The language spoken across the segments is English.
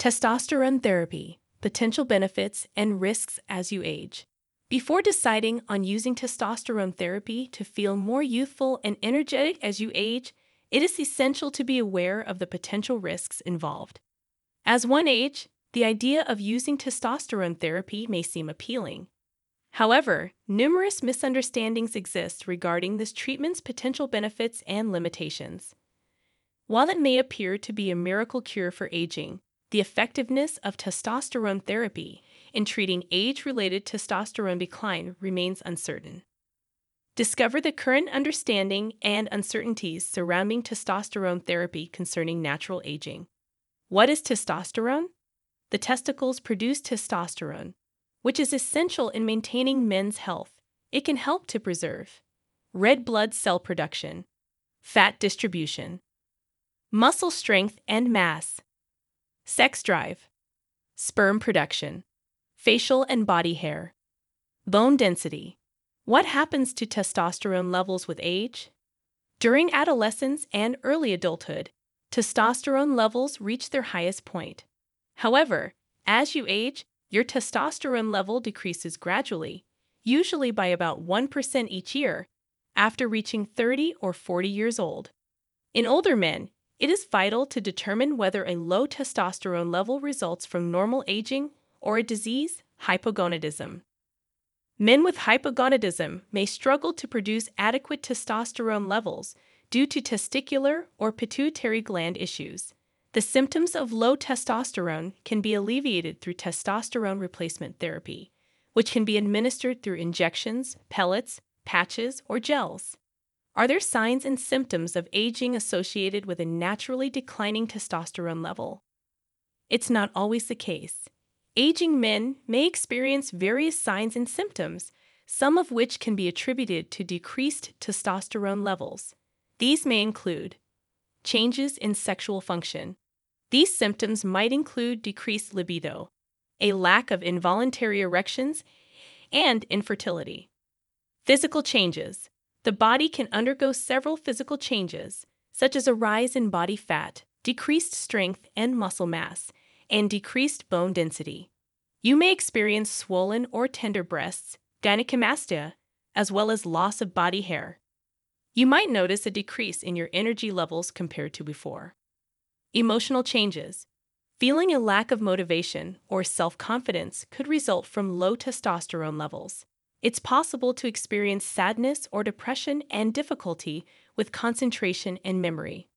Testosterone therapy, potential benefits, and risks as you age. Before deciding on using testosterone therapy to feel more youthful and energetic as you age, it is essential to be aware of the potential risks involved. As one age, the idea of using testosterone therapy may seem appealing. However, numerous misunderstandings exist regarding this treatment's potential benefits and limitations. While it may appear to be a miracle cure for aging, the effectiveness of testosterone therapy in treating age related testosterone decline remains uncertain. Discover the current understanding and uncertainties surrounding testosterone therapy concerning natural aging. What is testosterone? The testicles produce testosterone, which is essential in maintaining men's health. It can help to preserve red blood cell production, fat distribution, muscle strength and mass, sex drive, sperm production, facial and body hair, bone density. What happens to testosterone levels with age? During adolescence and early adulthood, testosterone levels reach their highest point. However, as you age, your testosterone level decreases gradually, usually by about 1% each year, after reaching 30 or 40 years old. In older men, it is vital to determine whether a low testosterone level results from normal aging or a disease, hypogonadism. Men with hypogonadism may struggle to produce adequate testosterone levels due to testicular or pituitary gland issues. The symptoms of low testosterone can be alleviated through testosterone replacement therapy, which can be administered through injections, pellets, patches, or gels. Are there signs and symptoms of aging associated with a naturally declining testosterone level? It's not always the case. Aging men may experience various signs and symptoms, some of which can be attributed to decreased testosterone levels. These may include changes in sexual function. These symptoms might include decreased libido, a lack of involuntary erections, and infertility. Physical changes. The body can undergo several physical changes, such as a rise in body fat, decreased strength and muscle mass, and decreased bone density. You may experience swollen or tender breasts, gynecomastia, as well as loss of body hair. You might notice a decrease in your energy levels compared to before. Emotional changes. Feeling a lack of motivation or self confidence could result from low testosterone levels it's possible to experience sadness or depression and difficulty with concentration and memory.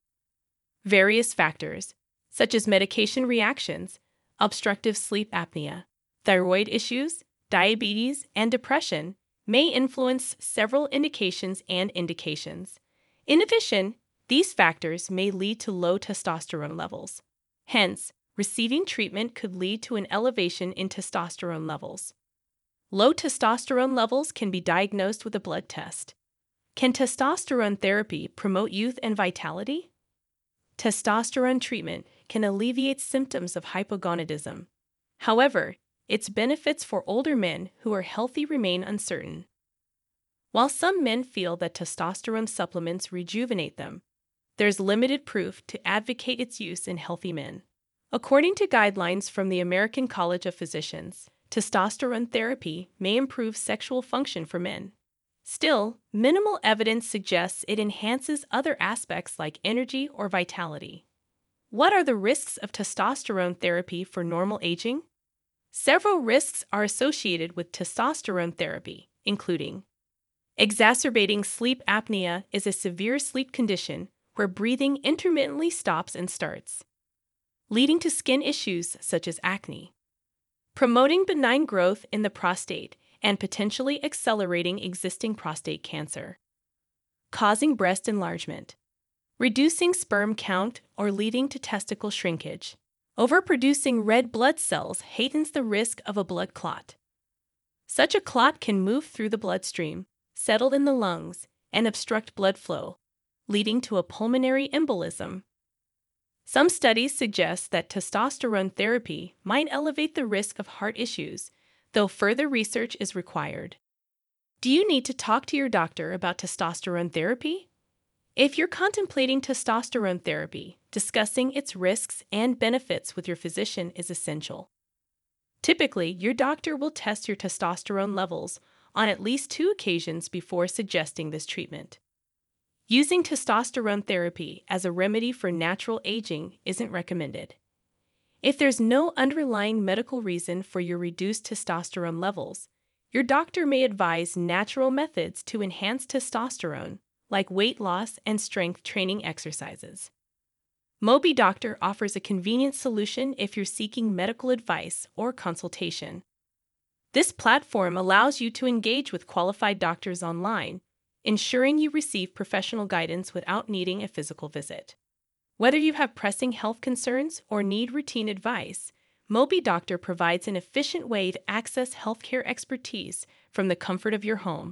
Various factors, such as medication reactions, obstructive sleep apnea, thyroid issues, diabetes, and depression, may influence several indications and indications. In addition, these factors may lead to low testosterone levels. Hence, receiving treatment could lead to an elevation in testosterone levels. Low testosterone levels can be diagnosed with a blood test. Can testosterone therapy promote youth and vitality? Testosterone treatment can alleviate symptoms of hypogonadism. However, its benefits for older men who are healthy remain uncertain. While some men feel that testosterone supplements rejuvenate them, there's limited proof to advocate its use in healthy men. According to guidelines from the American College of Physicians, testosterone therapy may improve sexual function for men. Still, minimal evidence suggests it enhances other aspects like energy or vitality. What are the risks of testosterone therapy for normal aging? Several risks are associated with testosterone therapy, including exacerbating sleep apnea is a severe sleep condition where breathing intermittently stops and starts, leading to skin issues such as acne promoting benign growth in the prostate and potentially accelerating existing prostate cancer, causing breast enlargement, reducing sperm count or leading to testicle shrinkage. Overproducing red blood cells heightens the risk of a blood clot. Such a clot can move through the bloodstream, settle in the lungs, and obstruct blood flow, leading to a pulmonary embolism some studies suggest that testosterone therapy might elevate the risk of heart issues, though further research is required. Do you need to talk to your doctor about testosterone therapy? If you're contemplating testosterone therapy, discussing its risks and benefits with your physician is essential. Typically, your doctor will test your testosterone levels on at least two occasions before suggesting this treatment. Using testosterone therapy as a remedy for natural aging isn't recommended. If there's no underlying medical reason for your reduced testosterone levels, your doctor may advise natural methods to enhance testosterone, like weight loss and strength training exercises. Mobi Doctor offers a convenient solution if you're seeking medical advice or consultation. This platform allows you to engage with qualified doctors online, ensuring you receive professional guidance without needing a physical visit. Whether you have pressing health concerns or need routine advice, Mobi Doctor provides an efficient way to access healthcare expertise from the comfort of your home.